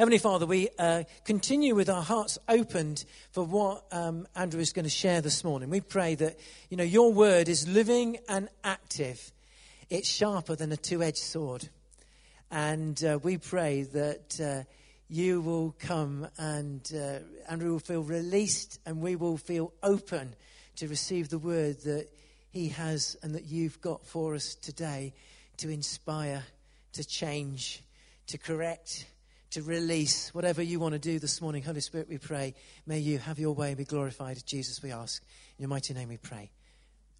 Heavenly Father, we uh, continue with our hearts opened for what um, Andrew is going to share this morning. We pray that, you know, your word is living and active. It's sharper than a two-edged sword. And uh, we pray that uh, you will come and uh, Andrew will feel released and we will feel open to receive the word that he has and that you've got for us today to inspire, to change, to correct, to release, whatever you want to do this morning. Holy Spirit, we pray, may you have your way and be glorified. Jesus, we ask. In your mighty name we pray.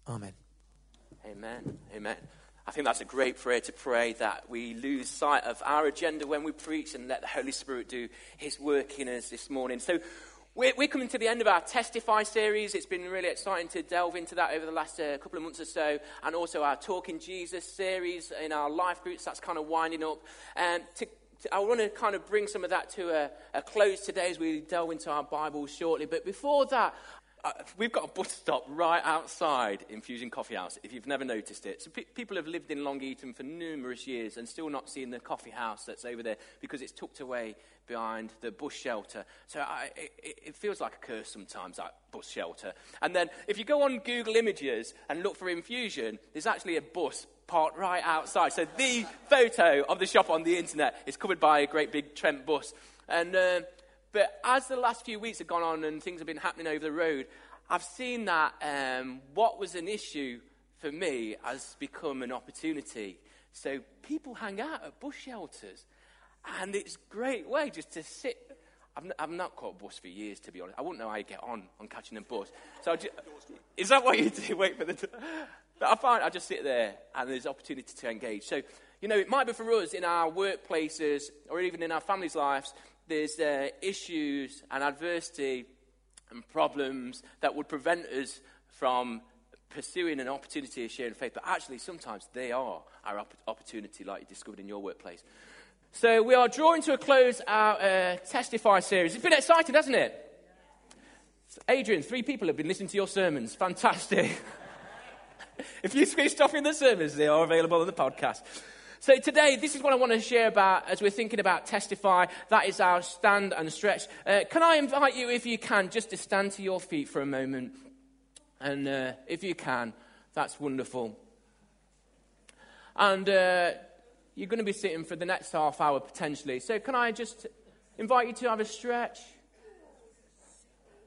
Amen. Amen. Amen. I think that's a great prayer to pray that we lose sight of our agenda when we preach and let the Holy Spirit do his work in us this morning. So, we're, we're coming to the end of our Testify series. It's been really exciting to delve into that over the last uh, couple of months or so. And also our Talking Jesus series in our life groups. That's kind of winding up. And to, to, I want to kind of bring some of that to a, a close today as we delve into our Bible shortly. But before that, uh, we've got a bus stop right outside Infusion Coffee House, if you've never noticed it. So pe- people have lived in Long Eaton for numerous years and still not seen the coffee house that's over there because it's tucked away behind the bus shelter. So I, it, it, feels like a curse sometimes, that bus shelter. And then if you go on Google Images and look for Infusion, there's actually a bus parked right outside. So the photo of the shop on the internet is covered by a great big Trent bus. And... Uh, but as the last few weeks have gone on and things have been happening over the road, I've seen that um, what was an issue for me has become an opportunity. So people hang out at bus shelters, and it's a great way just to sit. I've, n- I've not caught a bus for years, to be honest. I wouldn't know how you get on on catching a bus. So just, is that what you do? Wait for the. T- but I find I just sit there, and there's opportunity to engage. So you know, it might be for us in our workplaces or even in our families' lives there's uh, issues and adversity and problems that would prevent us from pursuing an opportunity of sharing faith, but actually sometimes they are our opportunity, like you discovered in your workplace. So we are drawing to a close our uh, Testify series. It's been exciting, hasn't it? Adrian, three people have been listening to your sermons. Fantastic. if you switched off in the service, they are available on the podcast. So today, this is what I want to share about as we're thinking about testify. That is our stand and stretch. Uh, can I invite you, if you can, just to stand to your feet for a moment? And uh, if you can, that's wonderful. And uh, you're going to be sitting for the next half hour potentially. So can I just invite you to have a stretch?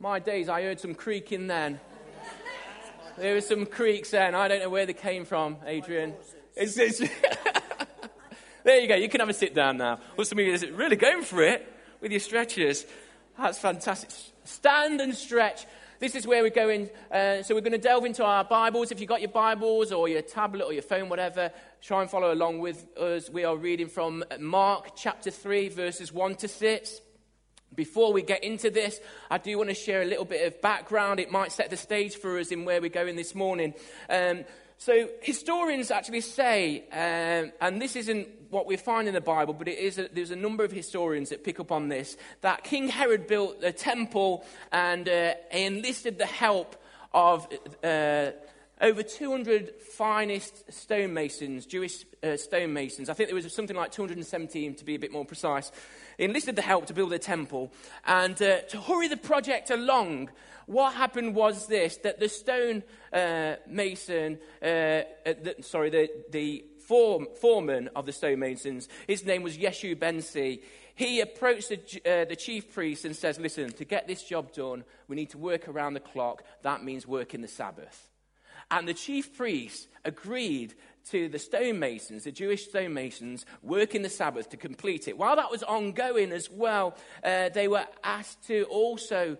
My days, I heard some creaking then. There were some creaks then. I don't know where they came from, Adrian. It's, it's There you go. You can have a sit down now. Or some of you are really going for it with your stretchers. That's fantastic. Stand and stretch. This is where we're going. Uh, so we're going to delve into our Bibles. If you've got your Bibles or your tablet or your phone, whatever, try and follow along with us. We are reading from Mark chapter 3, verses 1 to 6. Before we get into this, I do want to share a little bit of background. It might set the stage for us in where we're going this morning. Um, so, historians actually say, um, and this isn't what we find in the Bible, but it is a, there's a number of historians that pick up on this, that King Herod built a temple and uh, enlisted the help of uh, over 200 finest stonemasons, Jewish uh, stonemasons. I think there was something like 217 to be a bit more precise. He enlisted the help to build a temple. And uh, to hurry the project along, what happened was this that the stone uh, mason, uh, uh, the, sorry, the, the form, foreman of the stonemasons, his name was Yeshu Bensi. He approached the, uh, the chief priest and says, Listen, to get this job done, we need to work around the clock. That means working the Sabbath. And the chief priest agreed to the stonemasons, the Jewish stonemasons, working the Sabbath to complete it. While that was ongoing as well, uh, they were asked to also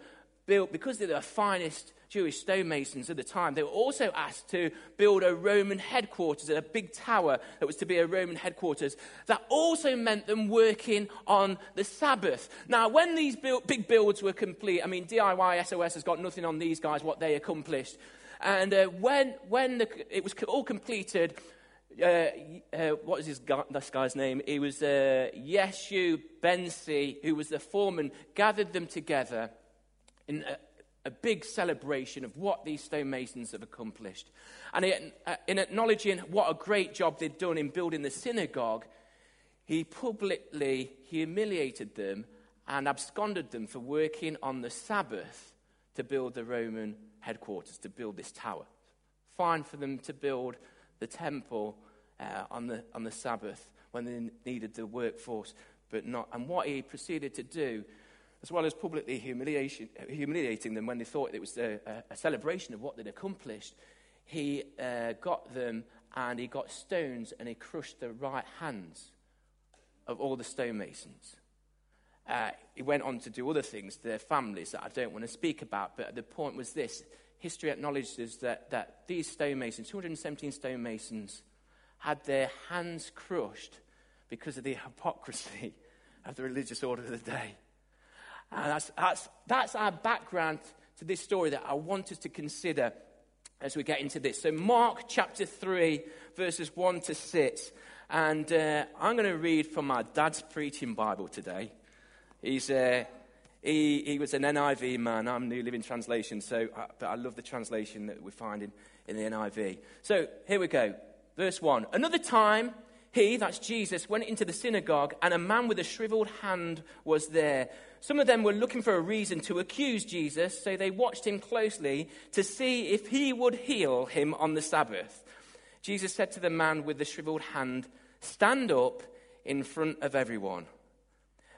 build, because they're the finest Jewish stonemasons at the time, they were also asked to build a Roman headquarters, a big tower that was to be a Roman headquarters. That also meant them working on the Sabbath. Now, when these build, big builds were complete, I mean, DIY SOS has got nothing on these guys, what they accomplished. And uh, when, when the, it was all completed, uh, uh, what is this, guy, this guy's name? He was uh, Yeshu Bensi, who was the foreman, gathered them together in a, a big celebration of what these stonemasons have accomplished. And uh, in acknowledging what a great job they'd done in building the synagogue, he publicly humiliated them and absconded them for working on the Sabbath to build the Roman headquarters, to build this tower. Fine for them to build the temple uh, on, the, on the Sabbath when they needed the workforce, but not. And what he proceeded to do, as well as publicly humiliating them when they thought it was a, a celebration of what they'd accomplished, he uh, got them and he got stones and he crushed the right hands of all the stonemasons. Uh, he went on to do other things to their families that I don't want to speak about, but the point was this history acknowledges that, that these stonemasons, 217 stonemasons, had their hands crushed because of the hypocrisy of the religious order of the day. And that's, that's, that's our background to this story that I want us to consider as we get into this. So, Mark chapter 3, verses 1 to 6. And uh, I'm going to read from my dad's preaching Bible today. He's, uh, he, he was an NIV man. I'm New Living Translation, so I, uh, but I love the translation that we find in, in the NIV. So here we go. Verse 1. Another time, he, that's Jesus, went into the synagogue, and a man with a shriveled hand was there. Some of them were looking for a reason to accuse Jesus, so they watched him closely to see if he would heal him on the Sabbath. Jesus said to the man with the shriveled hand, Stand up in front of everyone.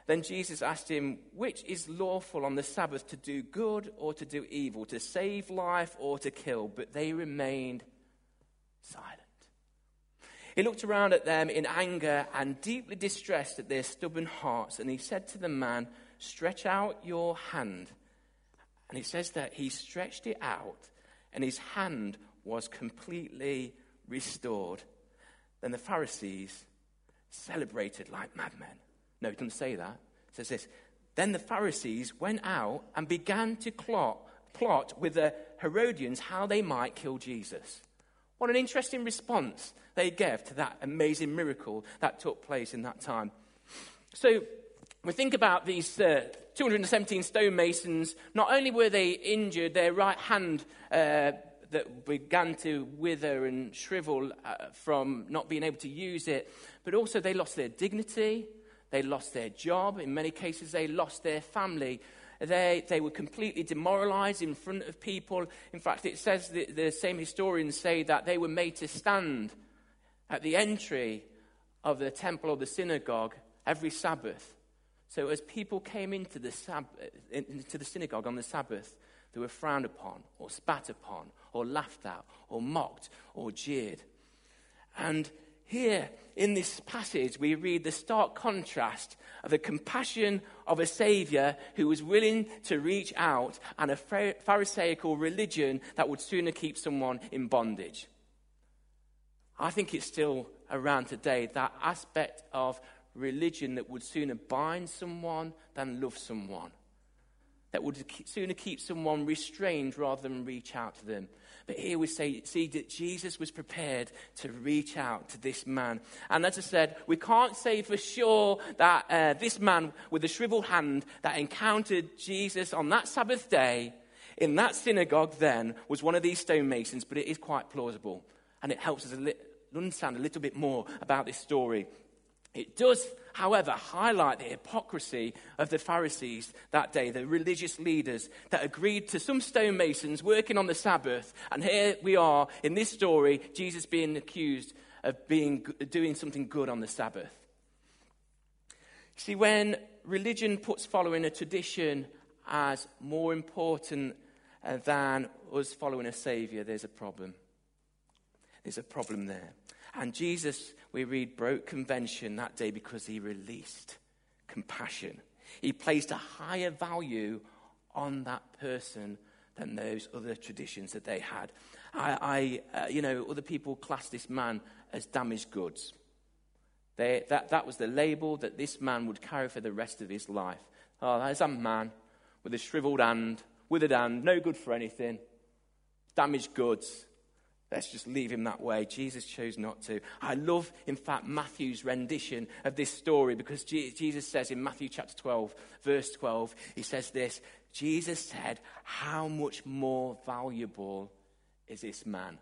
Then Jesus asked him, Which is lawful on the Sabbath to do good or to do evil, to save life or to kill? But they remained silent. He looked around at them in anger and deeply distressed at their stubborn hearts, and he said to the man, Stretch out your hand. And he says that he stretched it out, and his hand was completely restored. Then the Pharisees celebrated like madmen. No, it doesn't say that. It says this. Then the Pharisees went out and began to plot, plot with the Herodians how they might kill Jesus. What an interesting response they gave to that amazing miracle that took place in that time. So, we think about these uh, 217 stonemasons. Not only were they injured, their right hand uh, that began to wither and shrivel uh, from not being able to use it, but also they lost their dignity, they lost their job, in many cases, they lost their family. They, they were completely demoralized in front of people. In fact, it says that the same historians say that they were made to stand at the entry of the temple or the synagogue every Sabbath. So, as people came into the, sab- into the synagogue on the Sabbath, they were frowned upon, or spat upon, or laughed at, or mocked, or jeered. And here in this passage, we read the stark contrast of the compassion of a Savior who was willing to reach out and a Pharisaical religion that would sooner keep someone in bondage. I think it's still around today that aspect of religion that would sooner bind someone than love someone, that would sooner keep someone restrained rather than reach out to them. But here we say, see that Jesus was prepared to reach out to this man. And as I said, we can't say for sure that uh, this man with the shriveled hand that encountered Jesus on that Sabbath day in that synagogue then was one of these stonemasons, but it is quite plausible. And it helps us li- understand a little bit more about this story. It does, however, highlight the hypocrisy of the Pharisees that day, the religious leaders that agreed to some stonemasons working on the Sabbath. And here we are in this story, Jesus being accused of being, doing something good on the Sabbath. See, when religion puts following a tradition as more important uh, than us following a Savior, there's a problem. There's a problem there. And Jesus, we read, broke convention that day because he released compassion. He placed a higher value on that person than those other traditions that they had. I, I uh, you know, other people classed this man as damaged goods. They, that, that was the label that this man would carry for the rest of his life. Oh, there's a man with a shriveled hand, withered hand, no good for anything, damaged goods. Let's just leave him that way. Jesus chose not to. I love, in fact, Matthew's rendition of this story because Jesus says in Matthew chapter 12, verse 12, he says this Jesus said, How much more valuable is this man?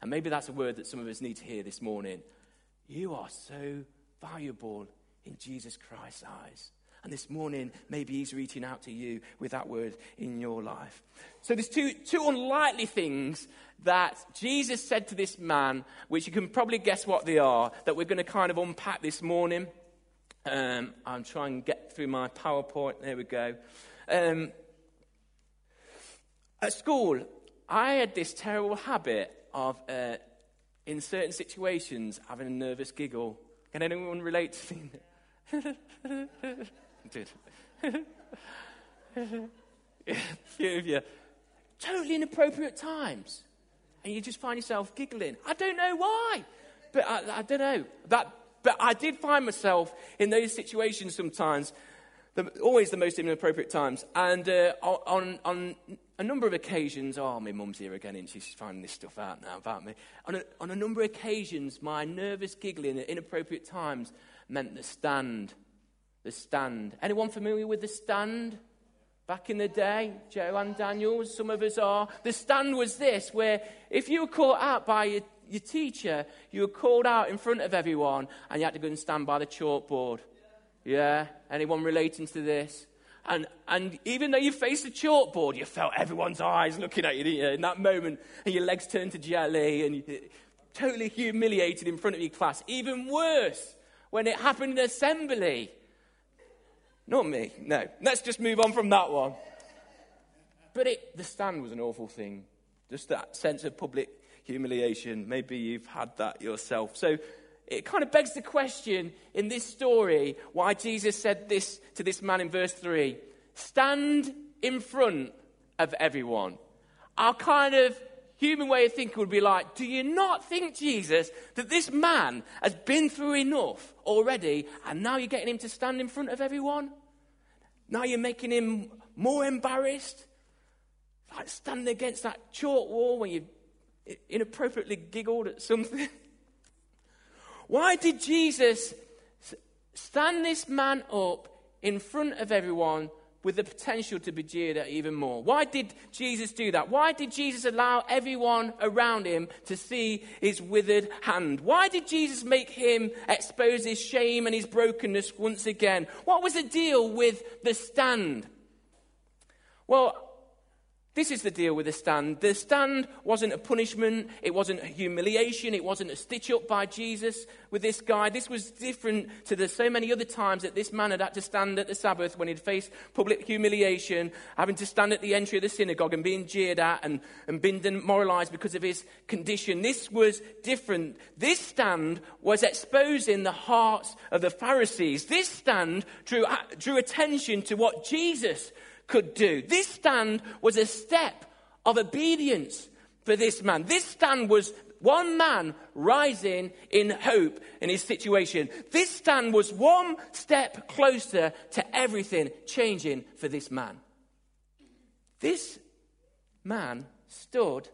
And maybe that's a word that some of us need to hear this morning. You are so valuable in Jesus Christ's eyes. And this morning, maybe he's reaching out to you with that word in your life. So there's two, two unlikely things that Jesus said to this man, which you can probably guess what they are, that we're going to kind of unpack this morning. Um, I'm trying to get through my PowerPoint. There we go. Um, at school, I had this terrible habit of, uh, in certain situations, having a nervous giggle. Can anyone relate to me? did. Totally inappropriate times. And you just find yourself giggling. I don't know why, but I, I don't know. That, but I did find myself in those situations sometimes, the, always the most inappropriate times. And uh, on, on a number of occasions, oh, my mum's here again, and she's finding this stuff out now about me. On a, on a number of occasions, my nervous giggling at inappropriate times meant the stand the stand. Anyone familiar with the stand? Back in the day, Joanne Daniels, some of us are. The stand was this, where if you were caught out by your, your teacher, you were called out in front of everyone and you had to go and stand by the chalkboard. Yeah? Anyone relating to this? And, and even though you faced the chalkboard, you felt everyone's eyes looking at you, you, in that moment, and your legs turned to jelly, and you totally humiliated in front of your class. Even worse, when it happened in assembly, not me. No. Let's just move on from that one. But it, the stand was an awful thing. Just that sense of public humiliation. Maybe you've had that yourself. So it kind of begs the question in this story why Jesus said this to this man in verse 3 stand in front of everyone. Our kind of human way of thinking would be like, do you not think, Jesus, that this man has been through enough already and now you're getting him to stand in front of everyone? Now you're making him more embarrassed? Like standing against that chalk wall when you inappropriately giggled at something? Why did Jesus stand this man up in front of everyone with the potential to be jeered at even more. Why did Jesus do that? Why did Jesus allow everyone around him to see his withered hand? Why did Jesus make him expose his shame and his brokenness once again? What was the deal with the stand? Well, this is the deal with the stand. The stand wasn't a punishment, it wasn't a humiliation, it wasn't a stitch up by Jesus with this guy. This was different to the so many other times that this man had had to stand at the Sabbath when he'd faced public humiliation, having to stand at the entry of the synagogue and being jeered at and, and being demoralized because of his condition. This was different. This stand was exposing the hearts of the Pharisees. This stand drew, drew attention to what Jesus could do. This stand was a step of obedience for this man. This stand was one man rising in hope in his situation. This stand was one step closer to everything changing for this man. This man stood,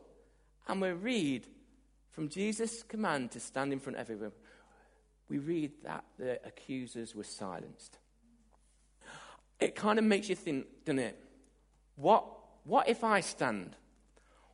and we read from Jesus' command to stand in front of everyone, we read that the accusers were silenced it kind of makes you think, doesn't it? What, what if I stand?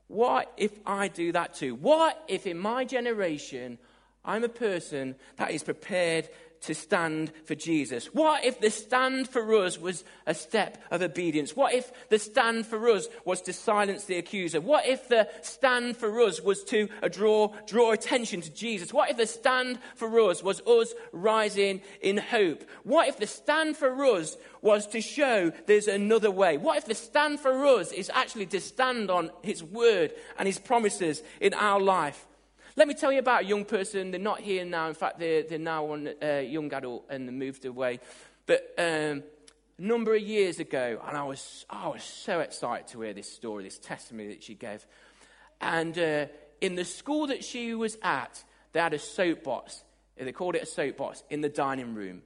What if I do that too? What if in my generation I'm a person that is prepared to stand for Jesus? What if the stand for us was a step of obedience? What if the stand for us was to silence the accuser? What if the stand for us was to draw, draw attention to Jesus? What if the stand for us was us rising in hope? What if the stand for us was to show there's another way? What if the stand for us is actually to stand on His word and His promises in our life? Let me tell you about a young person. They're not here now. In fact, they're, they're now on a uh, young adult and they moved away. But um, a number of years ago, and I was, I was so excited to hear this story, this testimony that she gave. And uh, in the school that she was at, they had a soapbox. They called it a soapbox in the dining room.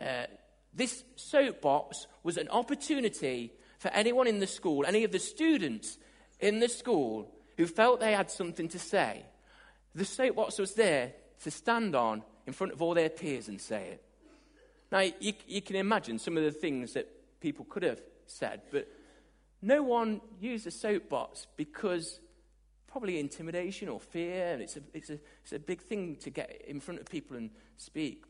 Uh, this soapbox was an opportunity for anyone in the school, any of the students in the school who felt they had something to say, the soapbox was there to stand on in front of all their peers and say it. Now, you, you can imagine some of the things that people could have said, but no one used a soapbox because probably intimidation or fear, and it's a, it's, a, it's a big thing to get in front of people and speak.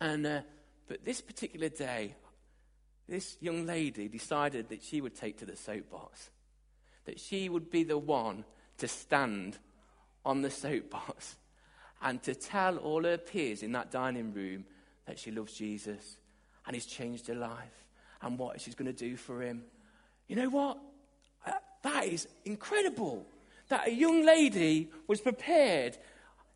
And, uh, but this particular day, this young lady decided that she would take to the soapbox, that she would be the one to stand on the soapbox and to tell all her peers in that dining room that she loves Jesus and he's changed her life and what she's going to do for him. You know what? Uh, that is incredible. That a young lady was prepared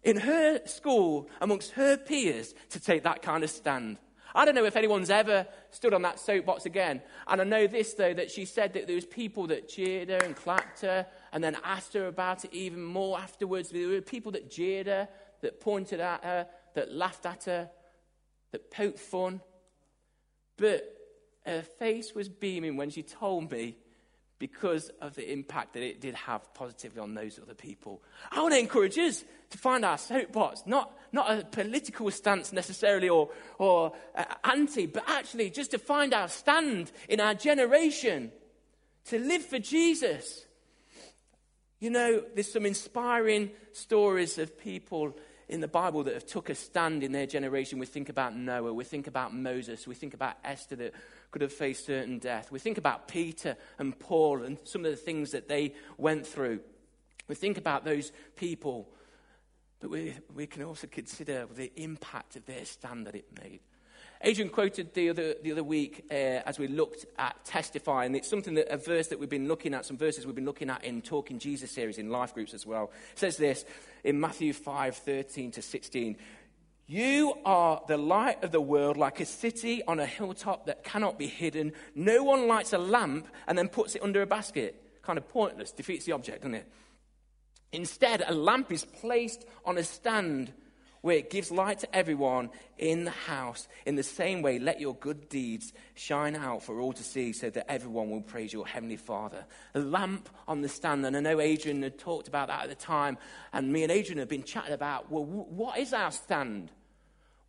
in her school amongst her peers to take that kind of stand. I don't know if anyone's ever stood on that soapbox again. And I know this, though, that she said that there was people that cheered her and clapped her and then asked her about it even more afterwards. There were people that jeered her, that pointed at her, that laughed at her, that poked fun. But her face was beaming when she told me because of the impact that it did have positively on those other people. I want to encourage us to find our soapbox, not, not a political stance necessarily or, or uh, anti, but actually just to find our stand in our generation, to live for Jesus. You know, there's some inspiring stories of people in the Bible that have took a stand in their generation. We think about Noah, we think about Moses, we think about Esther that could have faced certain death. We think about Peter and Paul and some of the things that they went through. We think about those people, but we, we can also consider the impact of their stand that it made. Adrian quoted the other, the other week uh, as we looked at testifying. It's something that a verse that we've been looking at, some verses we've been looking at in Talking Jesus series in life groups as well. Says this in Matthew 5 13 to 16. You are the light of the world, like a city on a hilltop that cannot be hidden. No one lights a lamp and then puts it under a basket. Kind of pointless, defeats the object, doesn't it? Instead, a lamp is placed on a stand where it gives light to everyone in the house. In the same way, let your good deeds shine out for all to see so that everyone will praise your Heavenly Father. A lamp on the stand, and I know Adrian had talked about that at the time, and me and Adrian have been chatting about, well, what is our stand?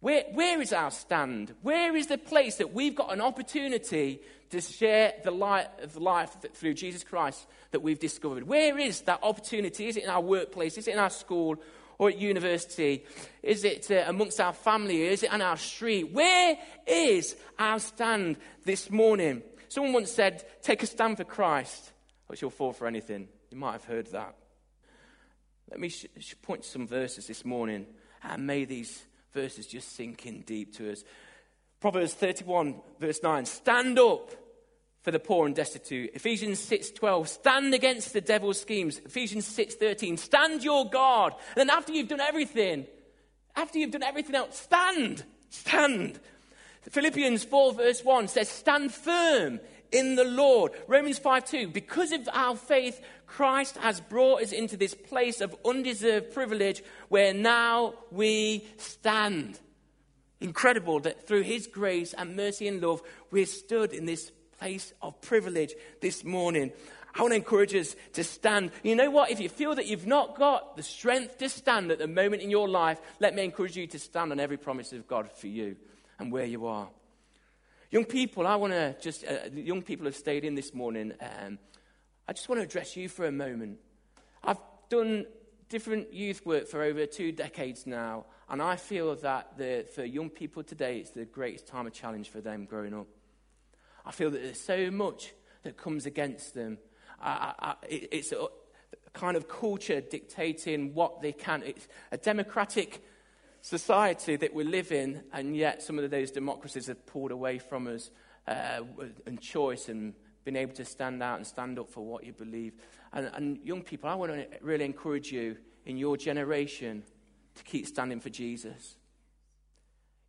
Where, where is our stand? Where is the place that we've got an opportunity to share the light of life through Jesus Christ that we've discovered? Where is that opportunity? Is it in our workplace? Is it in our school or at university? Is it uh, amongst our family? Is it on our street? Where is our stand this morning? Someone once said, Take a stand for Christ, or you'll fall for anything. You might have heard that. Let me sh- point to some verses this morning, and may these verses just sink in deep to us. Proverbs 31, verse 9 Stand up for the poor and destitute. Ephesians 6:12 stand against the devil's schemes. Ephesians 6:13 stand your guard. And then after you've done everything, after you've done everything else, stand. Stand. Philippians 4 verse 1 says stand firm in the Lord. Romans 5 2, because of our faith, Christ has brought us into this place of undeserved privilege where now we stand. Incredible that through His grace and mercy and love, we're stood in this place of privilege this morning. I want to encourage us to stand. You know what? If you feel that you've not got the strength to stand at the moment in your life, let me encourage you to stand on every promise of God for you and where you are. Young people, I want to just, uh, young people have stayed in this morning. Um, I just want to address you for a moment. I've done different youth work for over two decades now, and I feel that the, for young people today, it's the greatest time of challenge for them growing up. I feel that there's so much that comes against them. I, I, it's a, kind of culture dictating what they can. It's a democratic society that we live in, and yet some of those democracies have pulled away from us uh, and choice and been able to stand out and stand up for what you believe. And, and young people, I want to really encourage you in your generation to keep standing for Jesus.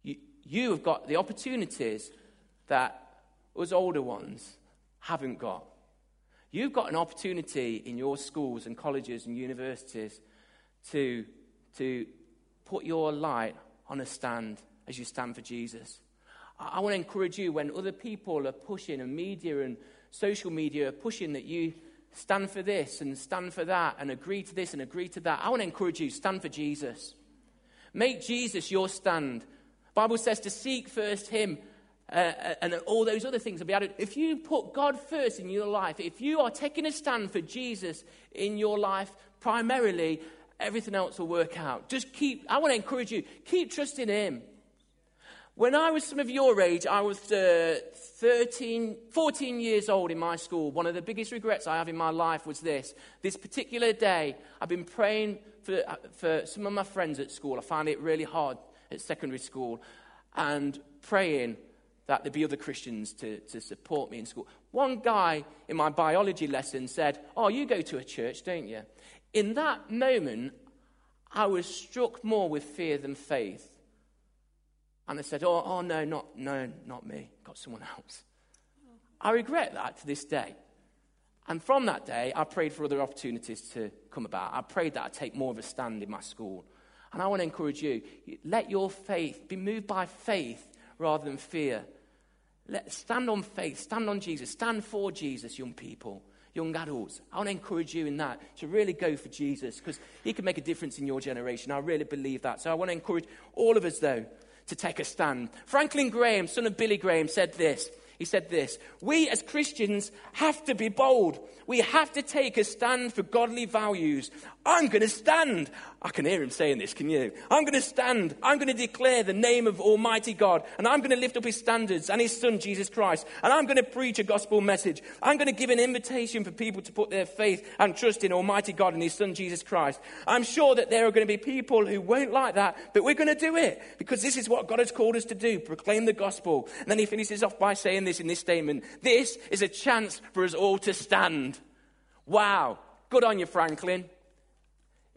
You, you have got the opportunities that us older ones haven't got. You've got an opportunity in your schools and colleges and universities to, to put your light on a stand as you stand for Jesus. I, I want to encourage you when other people are pushing, and media and social media are pushing that you stand for this and stand for that and agree to this and agree to that. I want to encourage you stand for Jesus. Make Jesus your stand. Bible says to seek first him uh, and all those other things will be. If you put God first in your life, if you are taking a stand for Jesus in your life primarily, everything else will work out. Just keep, I want to encourage you, keep trusting Him. When I was some of your age, I was uh, 13, 14 years old in my school. One of the biggest regrets I have in my life was this. This particular day, I've been praying for, uh, for some of my friends at school. I found it really hard at secondary school. And praying that there'd be other Christians to, to support me in school. One guy in my biology lesson said, Oh, you go to a church, don't you? In that moment, I was struck more with fear than faith. And I said, Oh, oh no, not, no, not me. Got someone else. I regret that to this day. And from that day, I prayed for other opportunities to come about. I prayed that I'd take more of a stand in my school. And I want to encourage you let your faith be moved by faith rather than fear. Let, stand on faith, stand on Jesus, stand for Jesus, young people, young adults. I want to encourage you in that to really go for Jesus because he can make a difference in your generation. I really believe that. So I want to encourage all of us, though, to take a stand. Franklin Graham, son of Billy Graham, said this. He said this We as Christians have to be bold. We have to take a stand for godly values. I'm going to stand. I can hear him saying this, can you? I'm going to stand. I'm going to declare the name of Almighty God. And I'm going to lift up his standards and his son, Jesus Christ. And I'm going to preach a gospel message. I'm going to give an invitation for people to put their faith and trust in Almighty God and his son, Jesus Christ. I'm sure that there are going to be people who won't like that, but we're going to do it because this is what God has called us to do proclaim the gospel. And then he finishes off by saying this in this statement this is a chance for us all to stand. Wow. Good on you, Franklin.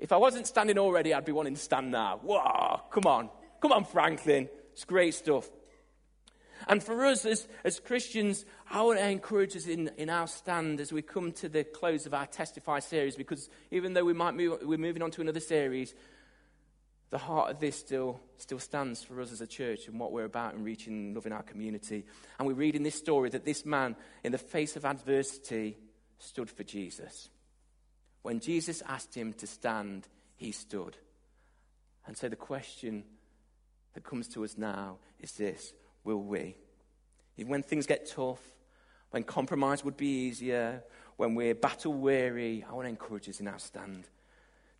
If I wasn't standing already, I'd be wanting to stand now. Wow. Come on. Come on, Franklin. It's great stuff. And for us as, as Christians, I want to encourage us in, in our stand as we come to the close of our Testify series, because even though we might move, we're moving on to another series, the heart of this still, still stands for us as a church and what we're about in reaching and loving our community. And we read in this story that this man, in the face of adversity, stood for Jesus. When Jesus asked him to stand, he stood. And so the question that comes to us now is this will we? Even when things get tough, when compromise would be easier, when we're battle weary, I want to encourage us in our stand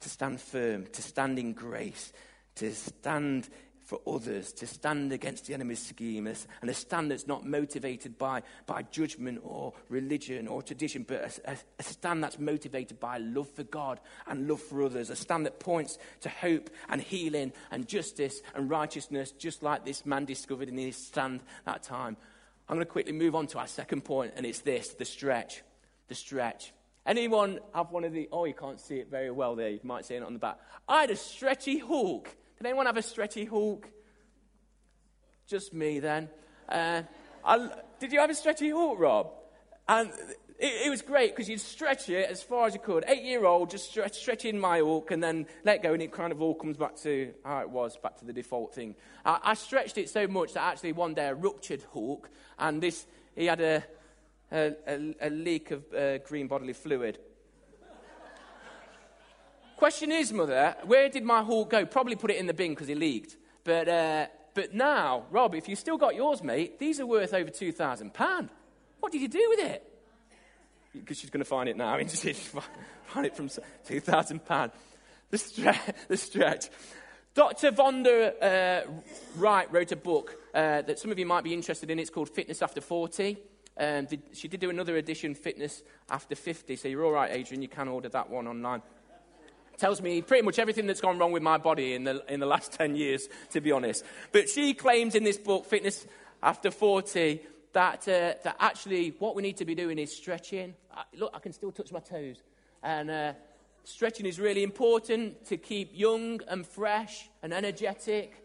to stand firm, to stand in grace, to stand for others, to stand against the enemy's scheme, and a stand that's not motivated by, by judgment or religion or tradition, but a, a, stand that's motivated by love for God and love for others, a stand that points to hope and healing and justice and righteousness, just like this man discovered in his stand that time. I'm going to quickly move on to our second point, and it's this the stretch. The stretch. Anyone have one of the, oh, you can't see it very well there. You might see it on the back. I had a stretchy Hulk. Did anyone have a stretchy Hulk? Just me then. Uh, I, did you have a stretchy Hulk, Rob? And it, it was great because you'd stretch it as far as you could. Eight year old, just stretch, stretch in my Hulk and then let go, and it kind of all comes back to how it was, back to the default thing. I, I stretched it so much that actually one day I ruptured Hulk, and this, he had a, a, a, a leak of uh, green bodily fluid. Question is, mother, where did my Hulk go? Probably put it in the bin because it leaked. But, uh, but now, Rob, if you still got yours, mate, these are worth over £2,000. What did you do with it? Because she's going to find it now. I she's find it from £2,000. The, stre- the stretch. Dr. Vonda uh, Wright wrote a book uh, that some of you might be interested in. It's called Fitness After 40. Um, did, she did do another edition, Fitness After 50. So you're all right, Adrian. You can order that one online. Tells me pretty much everything that's gone wrong with my body in the, in the last 10 years, to be honest. But she claims in this book, Fitness After 40, that, uh, that actually what we need to be doing is stretching. I, look, I can still touch my toes. And uh, stretching is really important to keep young and fresh and energetic.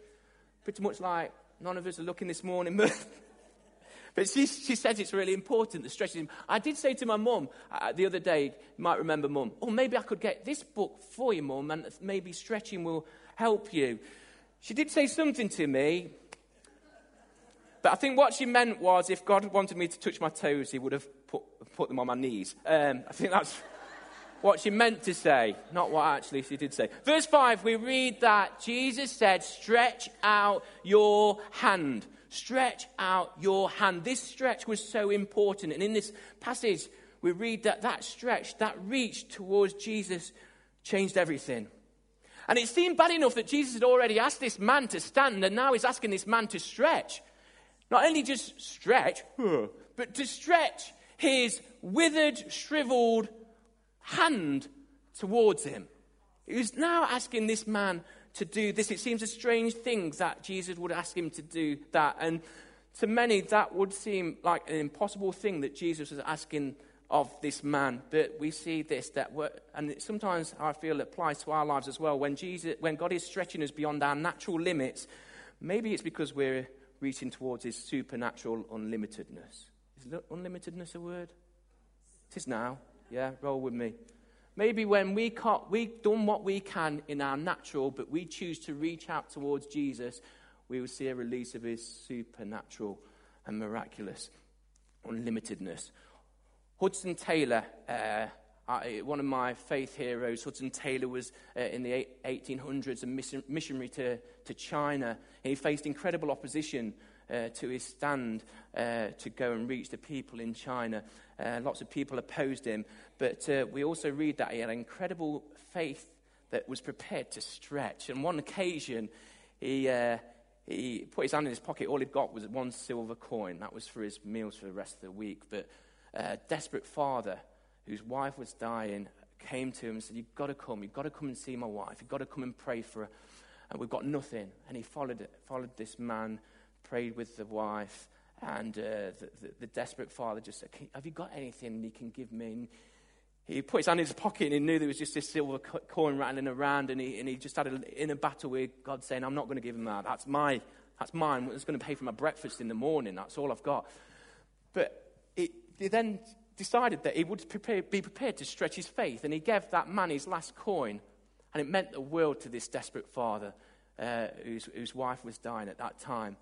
Pretty much like none of us are looking this morning, but but she, she says it's really important, the stretching. I did say to my mum uh, the other day, you might remember mum, oh, maybe I could get this book for you, mum, and maybe stretching will help you. She did say something to me, but I think what she meant was if God wanted me to touch my toes, he would have put, put them on my knees. Um, I think that's what she meant to say, not what actually she did say. Verse 5, we read that Jesus said, Stretch out your hand. Stretch out your hand. This stretch was so important. And in this passage, we read that that stretch, that reach towards Jesus changed everything. And it seemed bad enough that Jesus had already asked this man to stand, and now he's asking this man to stretch. Not only just stretch, but to stretch his withered, shriveled hand towards him. He was now asking this man to do this. It seems a strange thing that Jesus would ask him to do that. And to many, that would seem like an impossible thing that Jesus was asking of this man. But we see this, that and sometimes I feel it applies to our lives as well. When, Jesus, when God is stretching us beyond our natural limits, maybe it's because we're reaching towards his supernatural unlimitedness. Is unlimitedness a word? It is now. Yeah, roll with me. Maybe when we can't, we've done what we can in our natural, but we choose to reach out towards Jesus, we will see a release of his supernatural and miraculous unlimitedness. Hudson Taylor, uh, one of my faith heroes, Hudson Taylor was uh, in the 1800s a missionary to, to China. He faced incredible opposition uh, to his stand uh, to go and reach the people in China. Uh, lots of people opposed him, but uh, we also read that he had incredible faith that was prepared to stretch. And one occasion, he, uh, he put his hand in his pocket. All he'd got was one silver coin. That was for his meals for the rest of the week. But a desperate father whose wife was dying came to him and said, You've got to come. You've got to come and see my wife. You've got to come and pray for her. And we've got nothing. And he followed, followed this man prayed with the wife, and uh, the, the, the, desperate father just said, Have you got anything you can give me? He put his hand in his pocket and he knew there was just this silver coin rattling around, and he, and he just had an inner battle with God saying, I'm not going to give him that. That's, my, that's mine. It's going to pay for my breakfast in the morning. That's all I've got. But it, he then decided that he would prepare, be prepared to stretch his faith, and he gave that man his last coin. And it meant the world to this desperate father uh, whose, whose wife was dying at that time.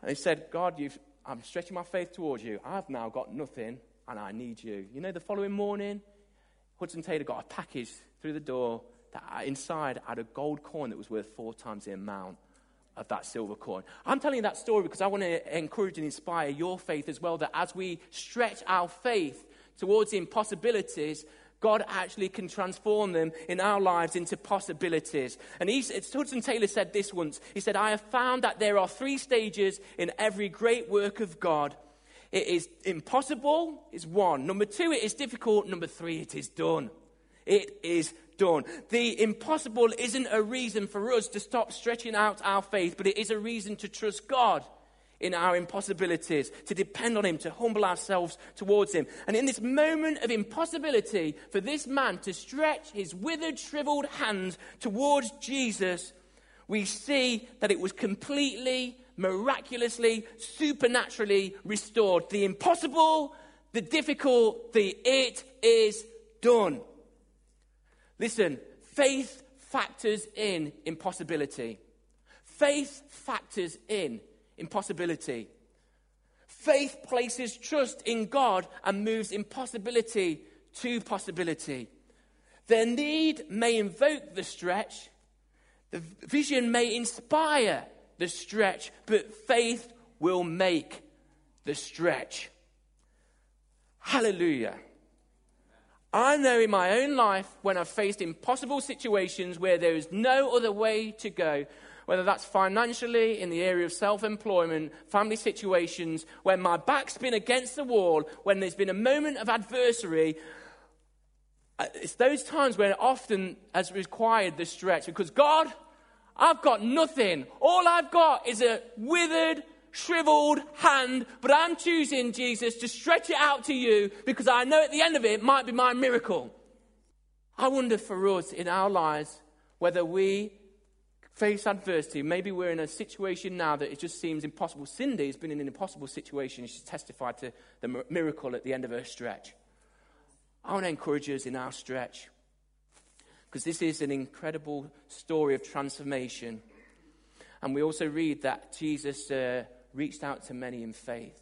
And he said, God, I'm stretching my faith towards you. I've now got nothing and I need you. You know, the following morning, Hudson Taylor got a package through the door that inside had a gold coin that was worth four times the amount of that silver coin. I'm telling you that story because I want to encourage and inspire your faith as well that as we stretch our faith towards the impossibilities, God actually can transform them in our lives into possibilities. And he, Hudson Taylor said this once. He said, I have found that there are three stages in every great work of God. It is impossible, is one. Number two, it is difficult. Number three, it is done. It is done. The impossible isn't a reason for us to stop stretching out our faith, but it is a reason to trust God in our impossibilities, to depend on Him, to humble ourselves towards Him. And in this moment of impossibility, for this man to stretch his withered, shriveled hand towards Jesus, we see that it was completely, miraculously, supernaturally restored. The impossible, the difficult, the it is done. Listen, faith factors in impossibility. Faith factors in impossibility. Faith places trust in God and moves impossibility to possibility. Their need may invoke the stretch, the vision may inspire the stretch, but faith will make the stretch. Hallelujah. I know in my own life when I've faced impossible situations where there is no other way to go, whether that's financially, in the area of self employment, family situations, when my back's been against the wall, when there's been a moment of adversary, uh, it's those times when often has required the stretch because God, I've got nothing. All I've got is a withered, shriveled hand, but I'm choosing, Jesus, to stretch it out to you because I know at the end of it might be my miracle. I wonder for us in our lives whether we face adversity. Maybe we're in a situation now that it just seems impossible. Cindy has been in an impossible situation. She's testified to the miracle at the end of her stretch. I want to encourage us in our stretch because this is an incredible story of transformation. And we also read that Jesus uh, reached out to many in faith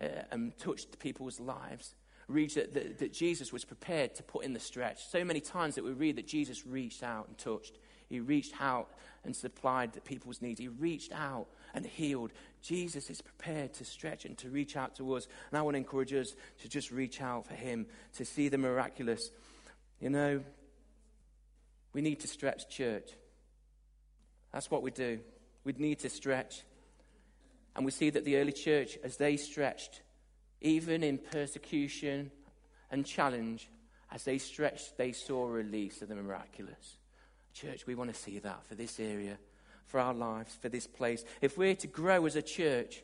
uh, and touched people's lives. Read that, that, that Jesus was prepared to put in the stretch. So many times that we read that Jesus reached out and touched. He reached out and supplied the people's needs. He reached out and healed. Jesus is prepared to stretch and to reach out to us. And I want to encourage us to just reach out for Him, to see the miraculous. You know, We need to stretch church. That's what we do. We need to stretch. And we see that the early church, as they stretched, even in persecution and challenge, as they stretched, they saw a release of the miraculous. Church, we want to see that for this area, for our lives, for this place. If we're to grow as a church,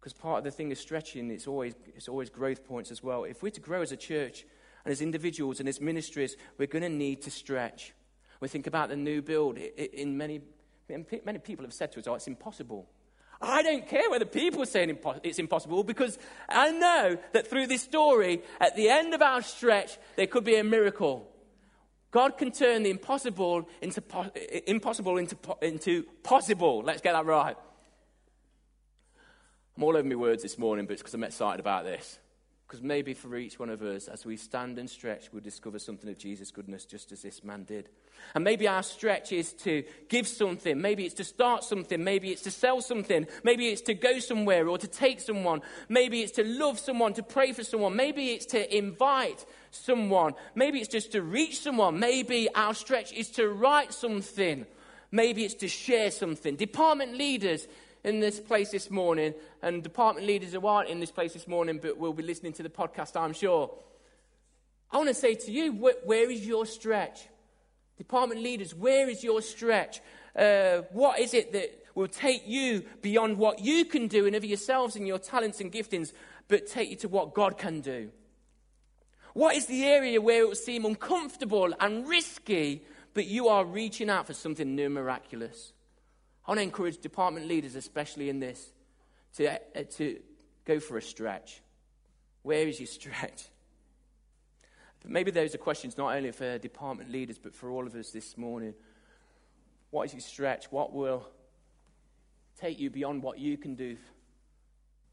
because part of the thing of stretching, it's always, it's always growth points as well. If we're to grow as a church and as individuals and as ministries, we're going to need to stretch. We think about the new build. In many, many people have said to us, oh, it's impossible. I don't care whether people say it's impossible because I know that through this story, at the end of our stretch, there could be a miracle. God can turn the impossible into, impossible into, into possible. Let's get that right. I'm all over my words this morning, but it's because I'm excited about this. Because maybe for each one of us, as we stand and stretch, we'll discover something of Jesus' goodness, just as this man did. And maybe our stretch is to give something. Maybe it's to start something. Maybe it's to sell something. Maybe it's to go somewhere or to take someone. Maybe it's to love someone, to pray for someone. Maybe it's to invite someone. Maybe it's just to reach someone. Maybe our stretch is to write something. Maybe it's to share something. Department leaders, in this place this morning, and department leaders who aren't in this place this morning but will be listening to the podcast, I'm sure. I want to say to you, where, where is your stretch? Department leaders, where is your stretch? Uh, what is it that will take you beyond what you can do and of yourselves and your talents and giftings, but take you to what God can do? What is the area where it will seem uncomfortable and risky, but you are reaching out for something new and miraculous? I want to encourage department leaders, especially in this, to, uh, to go for a stretch. Where is your stretch? But maybe those are questions not only for department leaders, but for all of us this morning. What is your stretch? What will take you beyond what you can do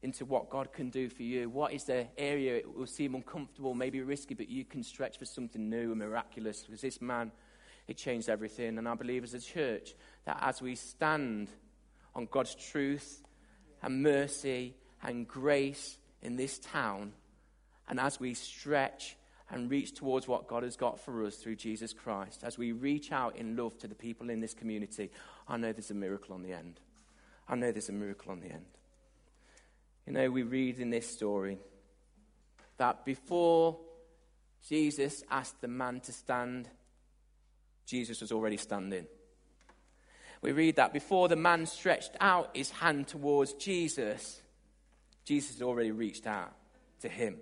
into what God can do for you? What is the area it will seem uncomfortable, maybe risky, but you can stretch for something new and miraculous? Because this man, he changed everything. And I believe as a church, that as we stand on God's truth and mercy and grace in this town, and as we stretch and reach towards what God has got for us through Jesus Christ, as we reach out in love to the people in this community, I know there's a miracle on the end. I know there's a miracle on the end. You know, we read in this story that before Jesus asked the man to stand, Jesus was already standing we read that before the man stretched out his hand towards Jesus, Jesus had already reached out to him.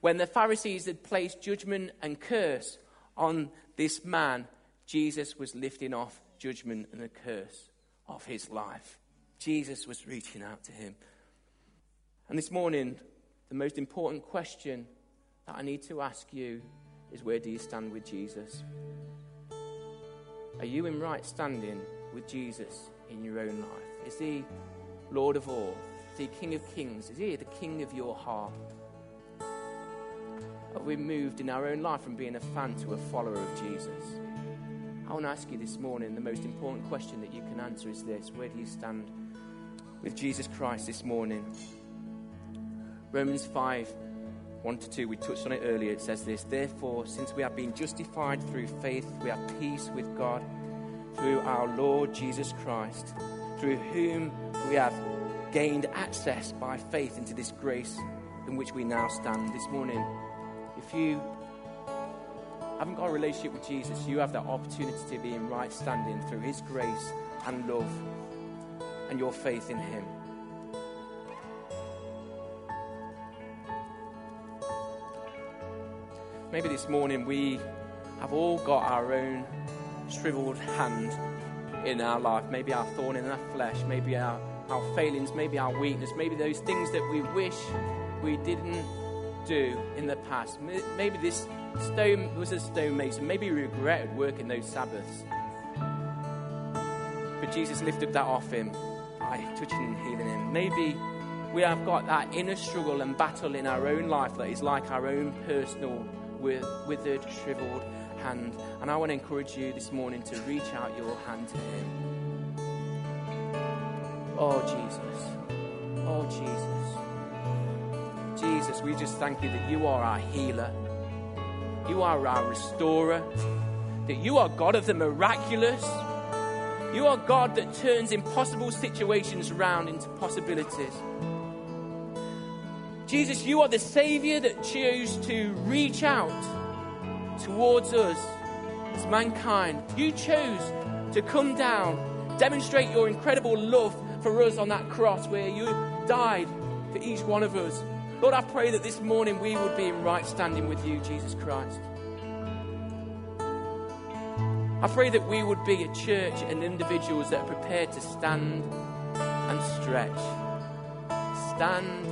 When the Pharisees had placed judgment and curse on this man, Jesus was lifting off judgment and the curse of his life. Jesus was reaching out to him. And this morning, the most important question that I need to ask you is where do you stand with Jesus? Are you in right standing with Jesus in your own life? Is he Lord of all? Is he King of kings? Is he the King of your heart? Have we moved in our own life from being a fan to a follower of Jesus? I want to ask you this morning the most important question that you can answer is this Where do you stand with Jesus Christ this morning? Romans 5 1 to 2, we touched on it earlier. It says this Therefore, since we have been justified through faith, we have peace with God through our Lord Jesus Christ, through whom we have gained access by faith into this grace in which we now stand this morning. If you haven't got a relationship with Jesus, you have that opportunity to be in right standing through His grace and love and your faith in Him. Maybe this morning we have all got our own shriveled hand in our life, maybe our thorn in our flesh, maybe our, our failings, maybe our weakness, maybe those things that we wish we didn't do in the past. Maybe this stone was a stonemason. Maybe we regretted working those Sabbaths. But Jesus lifted that off him by touching and healing him. Maybe we have got that inner struggle and battle in our own life that is like our own personal withered, shriveled hand. And I want to encourage you this morning to reach out your hand to Him. Oh, Jesus. Oh, Jesus. Jesus, we just thank you that you are our healer, you are our restorer, that you are God of the miraculous. You are God that turns impossible situations around into possibilities. Jesus, you are the Savior that chose to reach out towards us as mankind. You chose to come down, demonstrate your incredible love for us on that cross where you died for each one of us. Lord, I pray that this morning we would be in right standing with you, Jesus Christ. I pray that we would be a church and individuals that are prepared to stand and stretch. Stand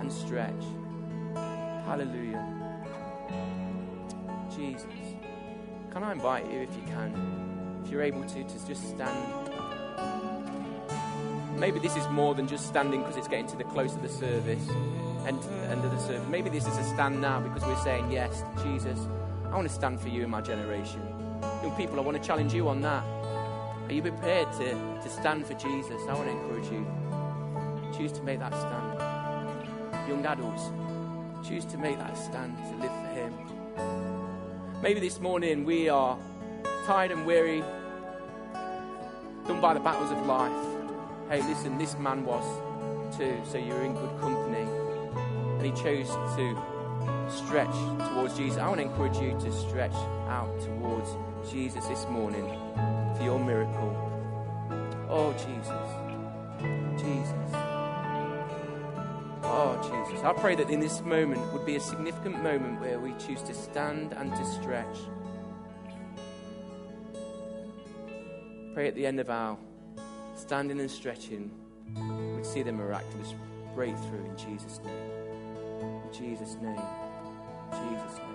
and stretch. Hallelujah. Jesus. Can I invite you, if you can, if you're able to, to just stand? Maybe this is more than just standing because it's getting to the close of the service, end, end of the service. Maybe this is a stand now because we're saying, Yes, Jesus, I want to stand for you in my generation. Young people, I want to challenge you on that. Are you prepared to, to stand for Jesus? I want to encourage you. Choose to make that stand. Young adults, choose to make that stand to live. Maybe this morning we are tired and weary, done by the battles of life. Hey, listen, this man was too, so you're in good company. And he chose to stretch towards Jesus. I want to encourage you to stretch out towards Jesus this morning for your miracle. Oh, Jesus. Jesus. Jesus. I pray that in this moment would be a significant moment where we choose to stand and to stretch. Pray at the end of our standing and stretching, we'd see the miraculous breakthrough in Jesus' name. In Jesus' name. Jesus' name.